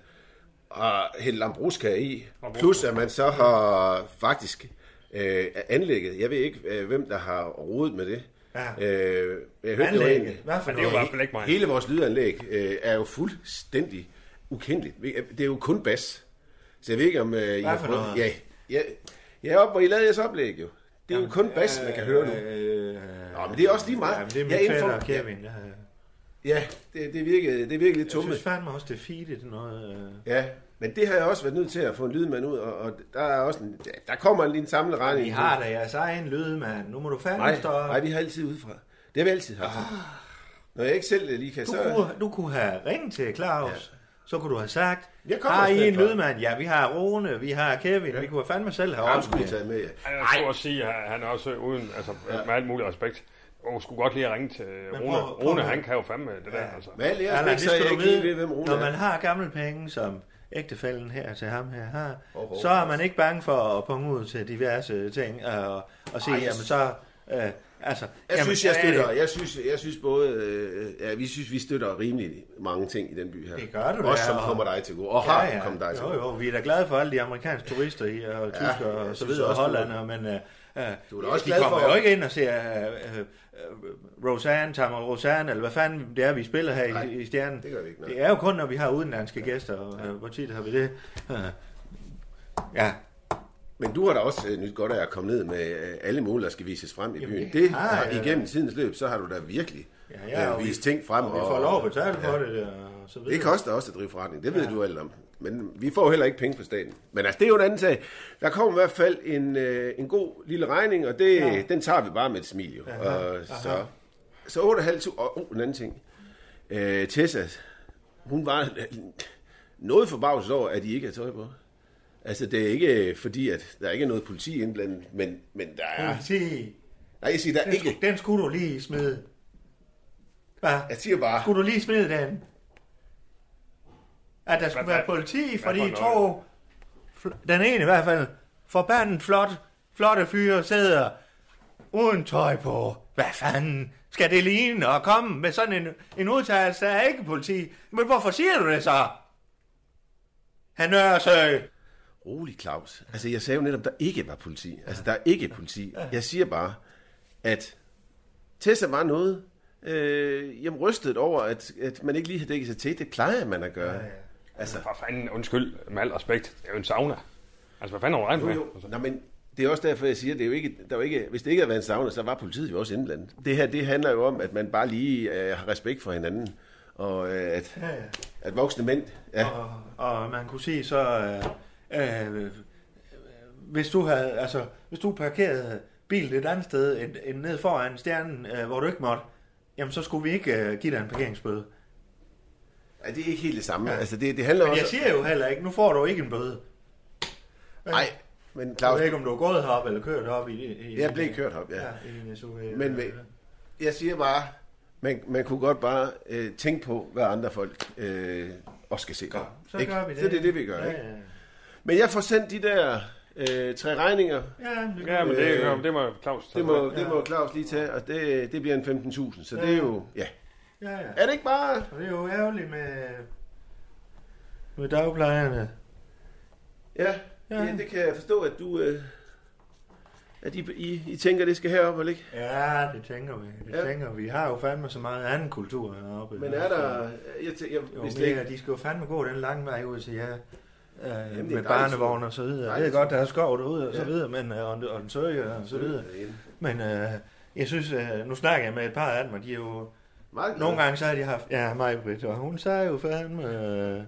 har hældt lambrusca i. Plus, at man så har faktisk øh, anlægget. Jeg ved ikke, øh, hvem der har rodet med det. Ja. Øh, jeg hørte, Anlægget. en, Hvad for det er jo i noget? hvert fald ikke mig. Hele vores lydanlæg øh, er jo fuldstændig ukendeligt. Det er jo kun bas. Så jeg ved ikke, om øh, I har prøvet... Ja, ja, ja, op, hvor I lavede jeres oplæg jo. Det er jo kun bas, man kan høre nu. Øh, Nå, men det er også lige meget. Ja, det er min Jeg er fætter Kevin. Ja. Ja, det, det virkede, det virkede lidt Jeg tumme. synes fandme også, det er fedt noget. øh. Ja, Men det har jeg også været nødt til at få en lydmand ud, og, og der er også en, der kommer en lille samlet regning. Vi har da jeres egen lydmand. Nu må du fandme Nej, stå... nej, vi har altid udefra. Det har vi altid haft. Når jeg ikke selv lige kan, Du, så... kunne, du kunne have ringet til Claus. Ja. Så kunne du have sagt, Jeg har I en fra." lydmand? Ja, vi har Rune, vi har Kevin, ja. vi kunne fandme selv have skulle I med. tage med, ja. Jeg tror at sige, at han er også uden, altså med alt muligt respekt, og skulle godt lige at ringe til Rune. prøv- prøv Rune, han kan jo fandme det der, altså. Jeres Allan, respekt, det så skal jeg du vide, ved, hvem Rune når er. man har gamle penge, som ægtefælden her til ham her har, Hov, hov. så er man ikke bange for at punge ud til diverse ting og, og sige, jamen så... Øh, altså, Jeg jamen, synes, jeg er støtter, jeg synes, jeg synes både, øh, ja, vi synes, vi støtter rimelig mange ting i den by her. Det gør du Også som og- kommer dig til gode, og har kommet dig til jo, gode. jo, vi er da glade for alle de amerikanske turister i, og tyskere jeg og så videre, og hollandere, men uh, Du er da også de glad kommer for- jo ikke ind og ser uh, uh, Roseanne, Tamar Roseanne, eller hvad fanden det er, vi spiller her Nej, i, i Stjernen. det gør vi ikke, nej. Det er jo kun, når vi har udenlandske gæster, og uh, hvor tit har vi det? Ja, Men du har da også øh, nyt godt af at komme ned med øh, alle mulige, der skal vises frem i Jamen, byen. det har jeg da. igennem tidens løb, så har du da virkelig Ja, ja, og øh, vi- vist ting frem. og vi får lov at betale for det, og så videre. Det koster også at drive forretning, det ved du alt om. Men vi får heller ikke penge fra staten. Men altså, det er jo en anden sag. Der kommer i hvert fald en, øh, en god lille regning, og det, ja. den tager vi bare med et smil jo. Og så, så 8.500, og oh, en anden ting. Øh, Tessa, hun var noget forbavset over, at I ikke har tøj på. Altså, det er ikke fordi, at der ikke er noget politi indblandet, men, men der er... Politi. Nej, jeg siger, der er Den, ikke... skulle, den skulle du lige smide. Hvad? Jeg siger bare... Skulle du lige smide den? At der skulle Hvad- være hvad- politi, hvad fordi for to... fl- Den ene i hvert fald. Forbandet flot, flotte fyre sidder uden tøj på. Hvad fanden skal det ligne at komme med sådan en, en udtalelse, der er ikke politi? Men hvorfor siger du det så? Han Nørresø. Rolig, Claus. Altså, jeg sagde jo netop, der ikke var politi. Altså, der er ikke politi. Jeg siger bare, at Tessa var noget øh, jamen, rystet over, at, at man ikke lige har dækket sig til. Det plejer man at gøre. Altså, For fanden, undskyld, med al respekt, det er jo en sauna. Altså, hvad fanden har du regnet jo, jo. Altså, Nå, men det er også derfor, jeg siger, det er jo ikke, der er jo ikke, hvis det ikke havde været en sauna, så var politiet jo også indblandet. Det her, det handler jo om, at man bare lige øh, har respekt for hinanden. Og øh, at, Ja, ja. at voksne mænd... Ja, Og, og man kunne sige så, øh, øh, hvis du havde, altså, hvis du parkerede bilen et andet sted end, end ned foran stjernen, øh, hvor du ikke måtte, jamen så skulle vi ikke øh, give dig en parkeringsbøde. ja, det er ikke helt det samme. Altså, det, det handler Men også... jeg siger jo heller ikke, nu får du ikke en bøde. Nej, men Jeg Claus, ved ikke, om du er gået herop eller kørt herop i, i jeg blev kørt op, ja. Ja, i SUV. Men ved- jeg siger bare, man, man kunne godt bare øh, tænke på, hvad andre folk øh, også skal se. så Ikke? gør vi det. Så det er det, vi gør. Ja, Ikke? ja. Men jeg får sendt de der øh, tre regninger. Ja, det, ja, men det, Øh, det må Claus tage Det må, det må Claus lige tage, og det, det bliver en 15.000. Så det er jo... Ja. ja, ja. Er det ikke bare... Og det er jo ærgerligt med, med dagplejerne. Ja, Ja. ja. det kan jeg forstå, at du... Øh, at I, I, I tænker, det skal herop, eller ikke? Ja, det tænker vi. Det Ja. ja. tænker vi. Vi har jo fandme så meget anden kultur heroppe. Men er der... Jeg, tæ- jeg, Jo, hvis men det ikke, de skal jo fandme gå den lange vej ud til jer. Øh, er med dejligt barnevogn og så videre. Jeg ved godt, der er skov derude og så videre, men, øh, og, og en søge og så videre. Men øh, jeg synes, øh, nu snakker jeg med et par af dem, og de er jo... Meget. Nogle gange så har de haft... Ja, mig, Britt, og hun sagde jo fandme, øh,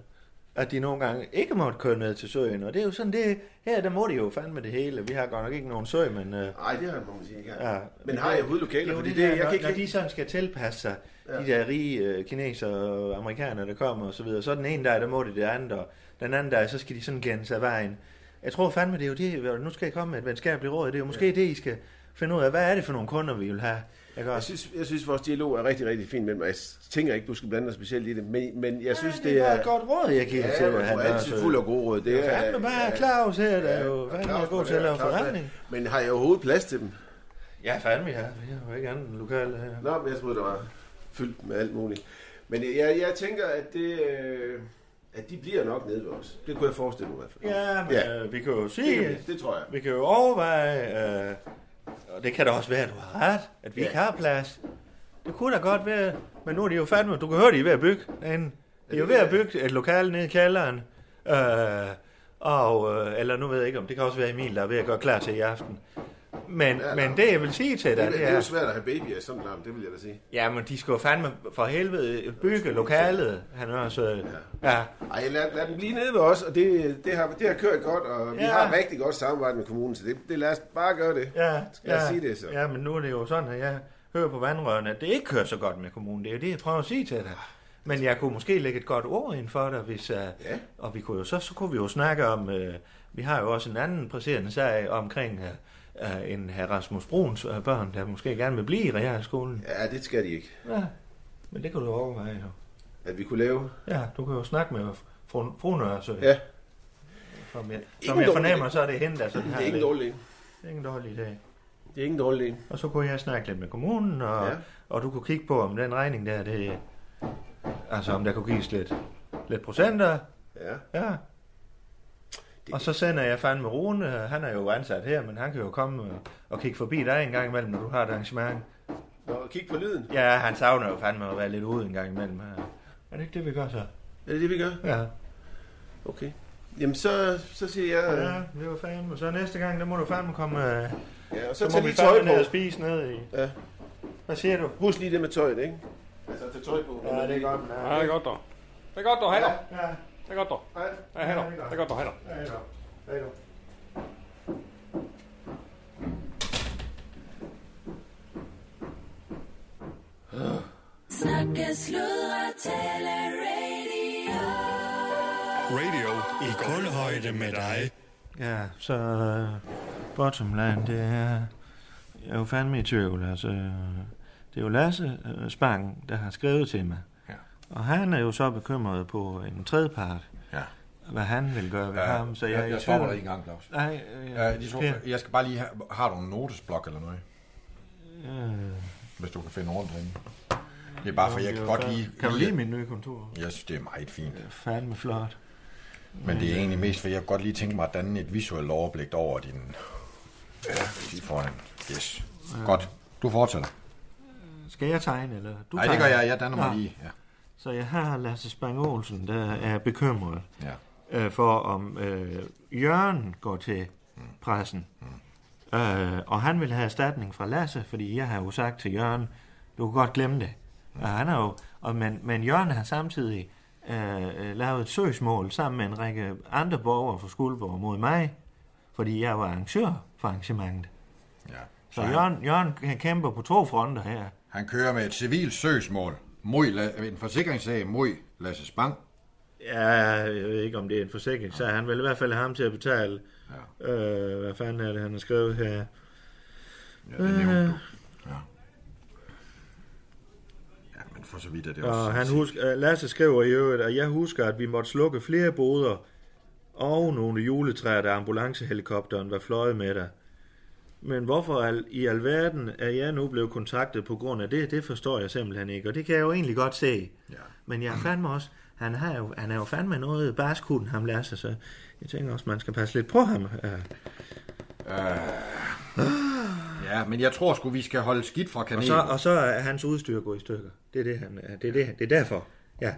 at de nogle gange ikke måtte køre ned til søen. Og det er jo sådan, det, her der må de jo fandme det hele. Vi har godt nok ikke nogen sø, men... Øh, Nej, det har man sige ikke. Ja, Men har jeg overhovedet lokaler? jo, Fordi det, det, der, jeg når, kan ikke... når de sådan skal tilpasse sig, Ja. de der rige øh, kinesere og amerikanere, der kommer og så videre, så er den ene dag, der må de det andet, og den anden dag, så skal de sådan gennem sig vejen. Jeg tror fandme, det er jo det, nu skal jeg komme med et venskabeligt råd, det er jo måske ja. det, I skal finde ud af, hvad er det for nogle kunder, vi vil have? Jeg Jeg synes, jeg synes, vores dialog er rigtig, rigtig fin med mig. Jeg tænker ikke, du skal blande dig specielt i det, men, men jeg synes, ja, det, det er er... et godt råd, jeg giver Ja, til men dig. du er altid fuld af gode råd. Det er fandme bare Claus her, der er jo fandme Claus god til at det, lave det. forretning. Men har jeg overhovedet plads til dem? Ja, fandme, ja. Vi har jo ikke andet end lokale her. Nå, men jeg troede, der var fyldt med alt muligt. Men jeg, jeg tænker, at det... øh, At de bliver nok nede ved os. Det kunne jeg forestille mig i hvert fald. Ja, men Ja. Øh, vi kan jo sige, Det, det tror jeg. Vi kan jo overveje, øh, og det kan da også være, at du har ret, at vi Ja. ikke har plads. Det kunne da godt være, men nu er de jo fandme, du kan høre, de er ved at bygge derinde. De er jo ved at bygge et lokal nede i kælderen. Øh, og, øh, eller nu ved jeg ikke om, det kan også være Emil, der er ved at gøre klar til i aften. Men, Ja, men det, jeg vil sige til Det, dig, er- det det er jo er... svært at have babyer i sådan en larm, det vil jeg da sige. Ja, men de skal jo fandme for helvede bygge lokalet. Han er også... Ja. Ej, lad, lad den blive nede ved os, og det, det, har, det har kørt godt, og vi Ja. har rigtig godt samarbejde med kommunen, så det, det lad os bare gøre det. Ja, Skal jeg ja, sige det så? Ja, men nu er det jo sådan, at jeg hører på vandrørene, at det ikke kører så godt med kommunen. Det er jo det, jeg prøver at sige til dig. Men jeg kunne måske lægge et godt ord ind for dig, hvis, uh, Ja. og vi kunne jo, så, så kunne vi jo snakke om, uh, vi har jo også en anden presserende sag omkring uh, uh, en herr Rasmus Bruns uh, børn, der måske gerne vil blive i realskolen. Ja, det skal de ikke. Ja, men det kan du overveje jo. At vi kunne lave... Ja, du kan jo snakke med fru, fru Nørresø. Ja, Som jeg, som jeg fornemmer, så er det hende, der sådan det har er ikke en dårlig idé. Det er ikke en dårlig idé. Det er ikke en dårlig idé. Og så kunne jeg snakke lidt med kommunen, og, ja. og du kunne kigge på, om den regning der, det, altså om der kunne gives lidt, lidt procenter. Ja. Ja. Og så sender jeg fandme Rune, han er jo ansat her, men han kan jo komme og, og kigge forbi dig en gang imellem, når du har et arrangement. Nå, kig på lyden. Ja, han savner jo fandme at være lidt ude en gang imellem. her. Er det ikke det, vi gør så? Er det det, vi gør? Ja. Okay. Jamen, så, så siger jeg... Ja, det var fandme. Så næste gang, der må du fandme komme... øh, ja og Så, så så må tag vi lige tøj fandme ned og på. spise ned i. Ja. Hvad siger du? Husk lige det med tøjet, ikke? Altså, tage tøj på. Ja, det er godt. Ja, det er godt dog. Det er godt dog, hej dog. Ja, Det er godt dog. Hej. Ja, hej dog. Det er godt dog, hej dog. hej. Hej. Snakke, sludre, tale, radio. Radio i kulhøjde med dig. Ja, så uh, bottom line, det er... Jeg er jo fandme i tvivl, altså... Det er jo Lasse uh, Spang, der har skrevet til mig. Ja. Og han er jo så bekymret på en tredjepart, Ja. hvad han vil gøre ved Ja, ham. Så jeg, jeg, jeg stopper dig en gang, Claus. Nej, øh, Ja, de to, jeg skal bare lige have, har du en notesblok eller noget, Øh, hvis du kan finde rundt herinde? Det er bare for, jeg kan godt lide... Kan du lide mit nye kontor? Jeg synes, det er meget fint. Det er fandme flot. Men det er egentlig mest, for jeg kan godt lige tænke mig at danne et visuelt overblik over din... Ja, lige foran. Yes. Godt. Du fortsætter. Skal jeg tegne, eller? Du Nej, det gør jeg. Jeg danner mig lige. Ja. Så jeg har Lasse Spang Olsen, der er bekymret ja. øh, for, om øh, Jørgen går til pressen. Øh, og han vil have erstatning fra Lasse, fordi jeg har jo sagt til Jørgen, du kan godt glemme det. Og han er jo, og men, men Jørgen har samtidig øh, øh, lavet et søgsmål sammen med en række andre borgere fra Skuldborg mod mig, fordi jeg var arrangør for arrangementet. ja. Så han, Jørgen, Jørgen kæmper på to fronter her. han kører med et civilt søgsmål mod en forsikringssag mod Lasse Spang. Ja, jeg ved ikke, om det er en forsikring, så han vil i hvert fald have ham til at betale. Ja. Øh, hvad fanden er det, han har skrevet her? Ja, det nævnte du. Ja. Ja, men for så vidt er det også... Og han husker, Lasse skriver i øvrigt, at jeg husker, at vi måtte slukke flere boder og nogle juletræer, da ambulancehelikopteren var fløjet med der. Men hvorfor al, i alverden er jeg nu blevet kontaktet på grund af det, det forstår jeg simpelthen ikke. Og det kan jeg jo egentlig godt se. Ja. Men jeg er fandme også, han, har jo, han er jo fandme noget barskud, ham Lasse, så jeg tænker også, man skal passe lidt på ham. Ja. Ja, men jeg tror sgu, vi skal holde skidt fra Og, kanalen. så, og så er hans udstyr gået i stykker. Det er det, han, er. det, er det, det er derfor. Ja.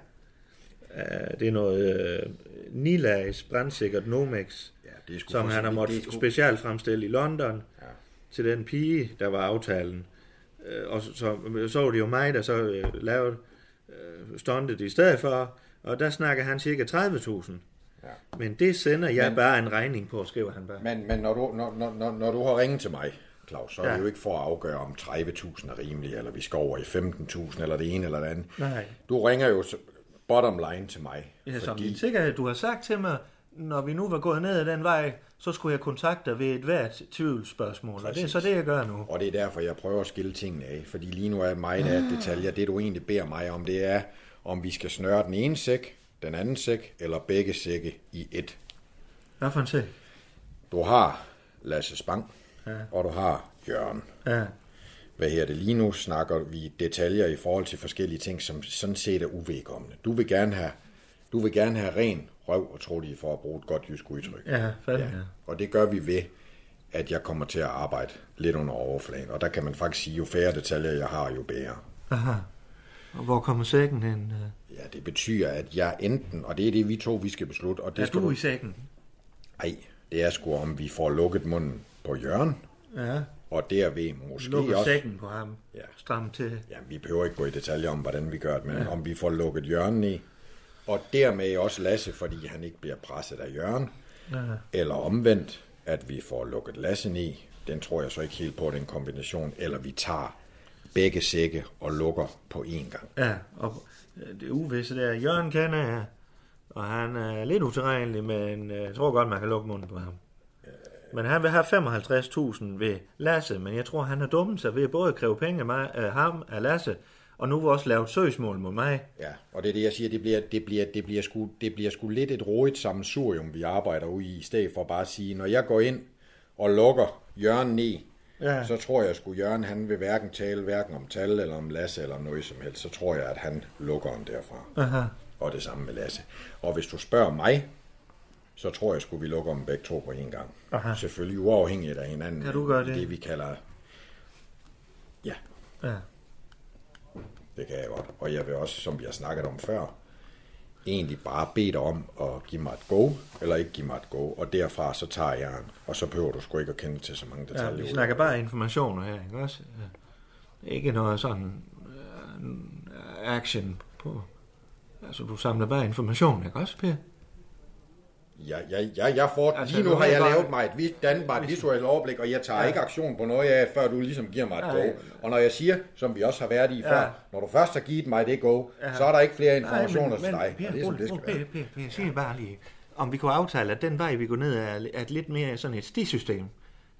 Uh, det er noget uh, Nilags brandsikkert Nomex, det er sgu som han har måttet er sgu- specielt fremstille i London Ja. til den pige, der var aftalen. Uh, og så, så, så var det jo mig, der så uh, lavede uh, stuntet i stedet for, og der snakker han cirka 30.000. Ja. Men det sender jeg Men- bare en regning på, skriver han bare. Men, men når, du, når, når, når, når du har ringet til mig, Claus, så er Ja. det jo ikke for at afgøre, om 30.000 er rimeligt, eller vi skal over i 15.000, eller det ene eller det andet. Nej. Du ringer jo bottom line til mig. Ja, som fordi, din sikkerhed, du har sagt til mig, når vi nu var gået ned ad den vej, så skulle jeg kontakte dig ved et hvert tvivlsspørgsmål. Og det er så det, jeg gør nu. og det er derfor, jeg prøver at skille tingene af. Fordi lige nu er mig der detaljer. Det du egentlig beder mig om, det er, om vi skal snøre den ene sæk, den anden sæk, eller begge sække i et. Hvad for en sag? Du har Lasse Spang, Ja. og du har Jørgen. Ja. hvad her det lige nu snakker vi detaljer i forhold til forskellige ting, som sådan set er uvedkommende. Du vil gerne have, du vil gerne have ren røv og trolige for at bruge et godt jysk udtryk. Ja, fandme. Ja. Og det gør vi ved, at jeg kommer til at arbejde lidt under overfladen. Og der kan man faktisk sige, jo færre detaljer jeg har, jo bedre. Aha. Og hvor kommer sækken hen? Ja, det betyder, at jeg enten, og det er det vi to, vi skal beslutte, og det Er skal du i sækken? Ej, det er sgu om vi får lukket munden på Jørgen, Ja. Og derved måske Lukker også... sækken på ham. Ja. Stram til. Ja, vi behøver ikke gå i detaljer om, hvordan vi gør det, men ja. om vi får lukket Jørgen i. Og dermed også Lasse, fordi han ikke bliver presset af Jørgen. Ja. Eller omvendt, at vi får lukket Lasse i. Den tror jeg så ikke helt på, den kombination. Eller vi tager begge sække og lukker på én gang. Ja, og øh, det uvisse der, Jørgen kender jeg, og han er lidt utilregnelig, men øh, jeg tror godt, man kan lukke munden på ham. Men han vil have 55.000 ved Lasse, men jeg tror, han har dummet sig ved at både kræve penge af mig, øh, ham af Lasse, og nu vil også lave et søgsmål mod mig. Ja, og det er det, jeg siger, det bliver, det bliver, det bliver, sgu, det bliver sgu lidt et roligt sammensurium, vi arbejder ude i, i stedet for bare at sige, når jeg går ind og lukker Jørgen i, Ja. så tror jeg sgu, Jørgen han vil hverken tale hverken om tal eller om Lasse eller noget som helst, så tror jeg, at han lukker den derfra. Aha. Og det samme med Lasse. Og hvis du spørger mig, så tror jeg sgu, vi lukker dem begge to på en gang. Aha. Selvfølgelig uafhængigt af hinanden. Kan du gøre det? Det vi kalder... Ja, Ja. Det kan jeg godt. Og jeg vil også, som vi har snakket om før, egentlig bare bede dig om at give mig et go, eller ikke give mig et go, og derfra så tager jeg den, og så behøver du sgu ikke at kende til så mange ja, detaljer. vi snakker bare informationer her, ikke også? Ja. Ikke noget sådan øh, action på... Altså, du samler bare information, ikke også, Per? Ja, ja, ja, jeg får, Altså, lige nu har jeg bare- lavet mig et, et visuelt overblik, og jeg tager Ja. ja. ikke aktion på noget af, før du ligesom giver mig et Nej. go. Og når jeg siger, som vi også har været i Ja. før, når du først har givet mig det go, Ja. så er der ikke flere Nej, informationer men, til men, dig. Per, og det er som det skal rolig, være. Per, Per, Per, sig bare lige, om vi kunne aftale, at den vej, vi går ned, er, er et lidt mere sådan et stisystem.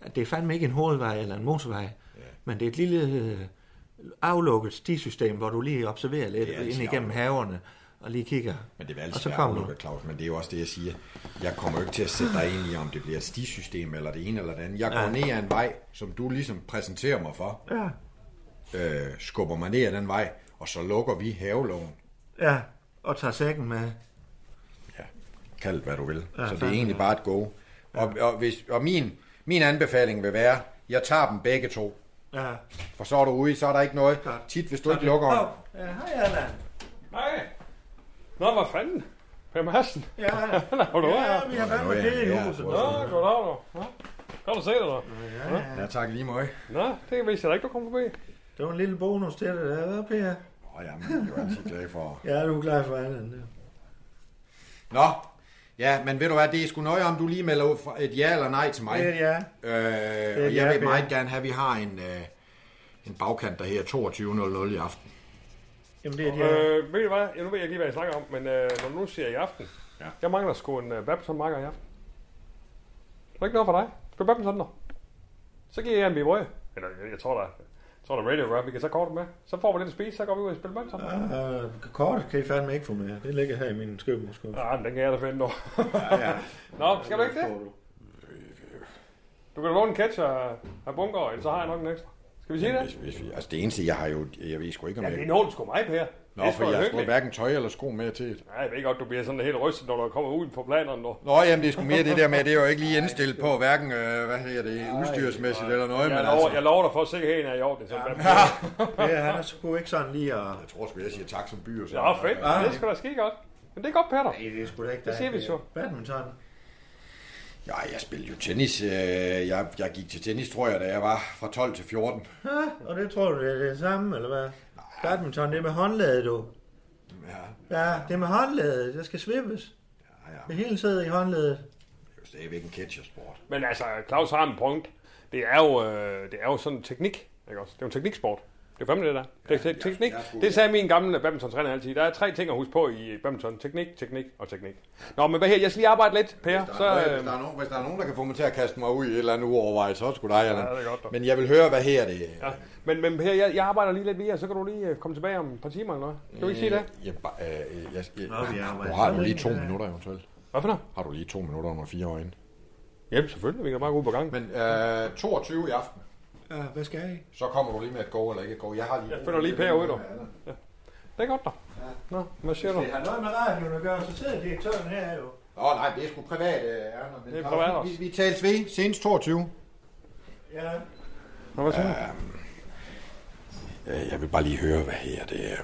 At det er fandme ikke en hovedvej eller en motorvej, ja. men det er et lille øh, aflukket stisystem, hvor du lige observerer lidt ind igennem haverne og lige kigger. Men det og altid så kommer du. aflukket, Claus, men det er jo også det, jeg siger. Jeg kommer jo ikke til at sætte dig ind i, om det bliver et stisystem eller det ene eller det andet. Jeg går Ja. ned ad en vej, som du ligesom præsenterer mig for, Ja, øh, skubber mig ned ad den vej, og så lukker vi havelån. ja, og tager sækken med. Kald det, hvad du vil. Ja, Ja, så det er egentlig ja. bare et go. Og, og, hvis, og min, min anbefaling vil være, jeg tager dem begge to. Ja. For så er du ude, så er der ikke noget. Godt. Tit, hvis du ikke lukker Åh, dem. ja, hej Allan. Nej. Nå, hvad fanden? Per Madsen. Ja, Hvor du er ja, her? vi har fandme Nå, ja, det i ja, huset. Nå, goddag du. Nå, Godt at se dig da. Ja, tak lige meget. Nå, det vidste jeg da ikke, du kom forbi. Det var en lille bonus til det der, hvad, Per? Åh, oh, jamen, jeg er jo altid glad for. Ja, du er glad for Allan. der. Nå, ja, men ved du hvad, det er sgu nøje, om du lige melder et ja eller nej til mig. Det er ja. Øh, er og ja, jeg vil Per. meget gerne have, at vi har en, øh, en bagkant, der her 22.00 i aften. Jamen, det er et ja. Øh, ved du hvad? Ja, nu ved jeg ikke lige, hvad jeg snakker om, men øh, når du nu siger i aften, Ja. jeg mangler sgu en øh, badmintonmarker i aften. Er der ikke noget for dig? Spil badminton der. Så giver jeg en bibrød. Eller jeg, jeg tror, der, jeg tror, der er radio gør. Vi kan så kortet med. Så får vi lidt at spise, så går vi ud og spiller badminton. Uh, kortet kan I fandme ikke få med. Det ligger her i min skrivebordskuffe. Ja, men den kan jeg da finde nu. Ja, ja. Nå, skal du ikke det? Du kan da låne en catch af, af bunker, eller så har jeg nok en ekstra. Skal vi sige det? Hvis, hvis vi, altså det eneste, jeg har jo, jeg ved sgu ikke, om Ja, jeg... det er nogen sgu mig, Per. Nå, det for jeg har hverken tøj eller sko med til det. Nej, jeg ved godt, du bliver sådan helt rystet, når du kommer ud på planerne nu. Nå, jamen det er sgu mere det der med, det er jo ikke lige indstillet på, hverken, øh, hvad hedder det, udstyrsmæssigt eller noget, men Jeg lover, altså... jeg lover dig for, at sikkerheden er i orden. Det er sådan, ja. ja, han er sgu ikke sådan lige at... Jeg tror sgu, jeg siger tak som by og så. ja, fedt. Det skal da ske godt. Men det er godt, Peter. Nej, det er sgu da ikke Det siger vi så. Badminton. Ja, jeg spillede jo tennis. Øh, jeg, jeg gik til tennis, tror jeg, da jeg var fra 12 til 14. Ja, og det tror du, det er det samme, eller hvad? Badminton, det er med håndladet, du. Ja, Ja, det er med håndladet. Det skal svippes. ja, ja. Det hele sidder i håndladet. Det er jo stadigvæk en catchersport. Men altså, Claus har en point. Det er jo, øh, det er jo sådan teknik. Ikke også? Det er jo en tekniksport. Det er fandme det der. Det, er te- teknik. jeg er sgu- Det sagde min gamle badminton-træner altid. Der er tre ting at huske på i badminton. Teknik, teknik og teknik. Nå, men hvad her? Jeg skal lige arbejde lidt, Per. Hvis der, Så, er øh, hvis, der er nogen, hvis der er nogen, der kan få mig til at kaste mig ud i et eller andet uovervejet, så er det sgu dig, Allan. Ja, det er godt, dog. Men jeg vil høre, hvad her det ja. Men, men Per, jeg, jeg arbejder lige lidt videre, så kan du lige øh, komme tilbage om et par timer eller noget. Kan du ikke sige det? Jeg, ba- øh, jeg, jeg, jeg, Nå, har du så lige to ja. minutter eventuelt. Hvad for noget? Har du lige to minutter under fire år inde. Jamen, selvfølgelig. Vi kan bare gå ud på gang. Men øh, 22 i aften, Ja, hvad skal I? så kommer du lige med et go eller ikke et go. Jeg har lige... Jeg finder lige Per ud, du. Det er godt, da. Nå, hvad siger du? Det har noget med radioen at gøre, så sidder direktøren her jo. Nå, nej, det er sgu privat, øh, Erna. Men Det er privat også. Vi, vi tales ved senest 22. Ja. Nå, hvad siger du? Øh, Jeg vil bare lige høre, hvad her det er.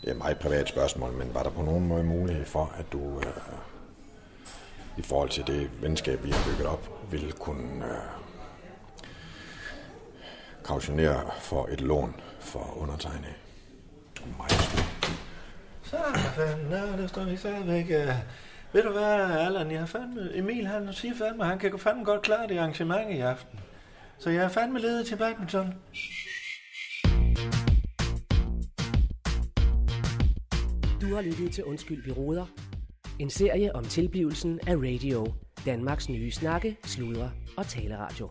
Det er et meget privat spørgsmål, men var der på nogen måde mulighed for, at du øh, i forhold til det venskab, vi har bygget op, ville kunne øh, kautionere for et lån for undertegnet. Maestro. Så, fanden, nå, der står vi stadigvæk. Uh, ved du hvad, Allan, jeg har fandme, Emil han siger fandme, han kan fandme godt klare det arrangement i aften. Så jeg er fandme ledet til badminton. Du har lyttet til Undskyld, vi råder. En serie om tilblivelsen af radio. Danmarks nye snakke, sludre og taleradio.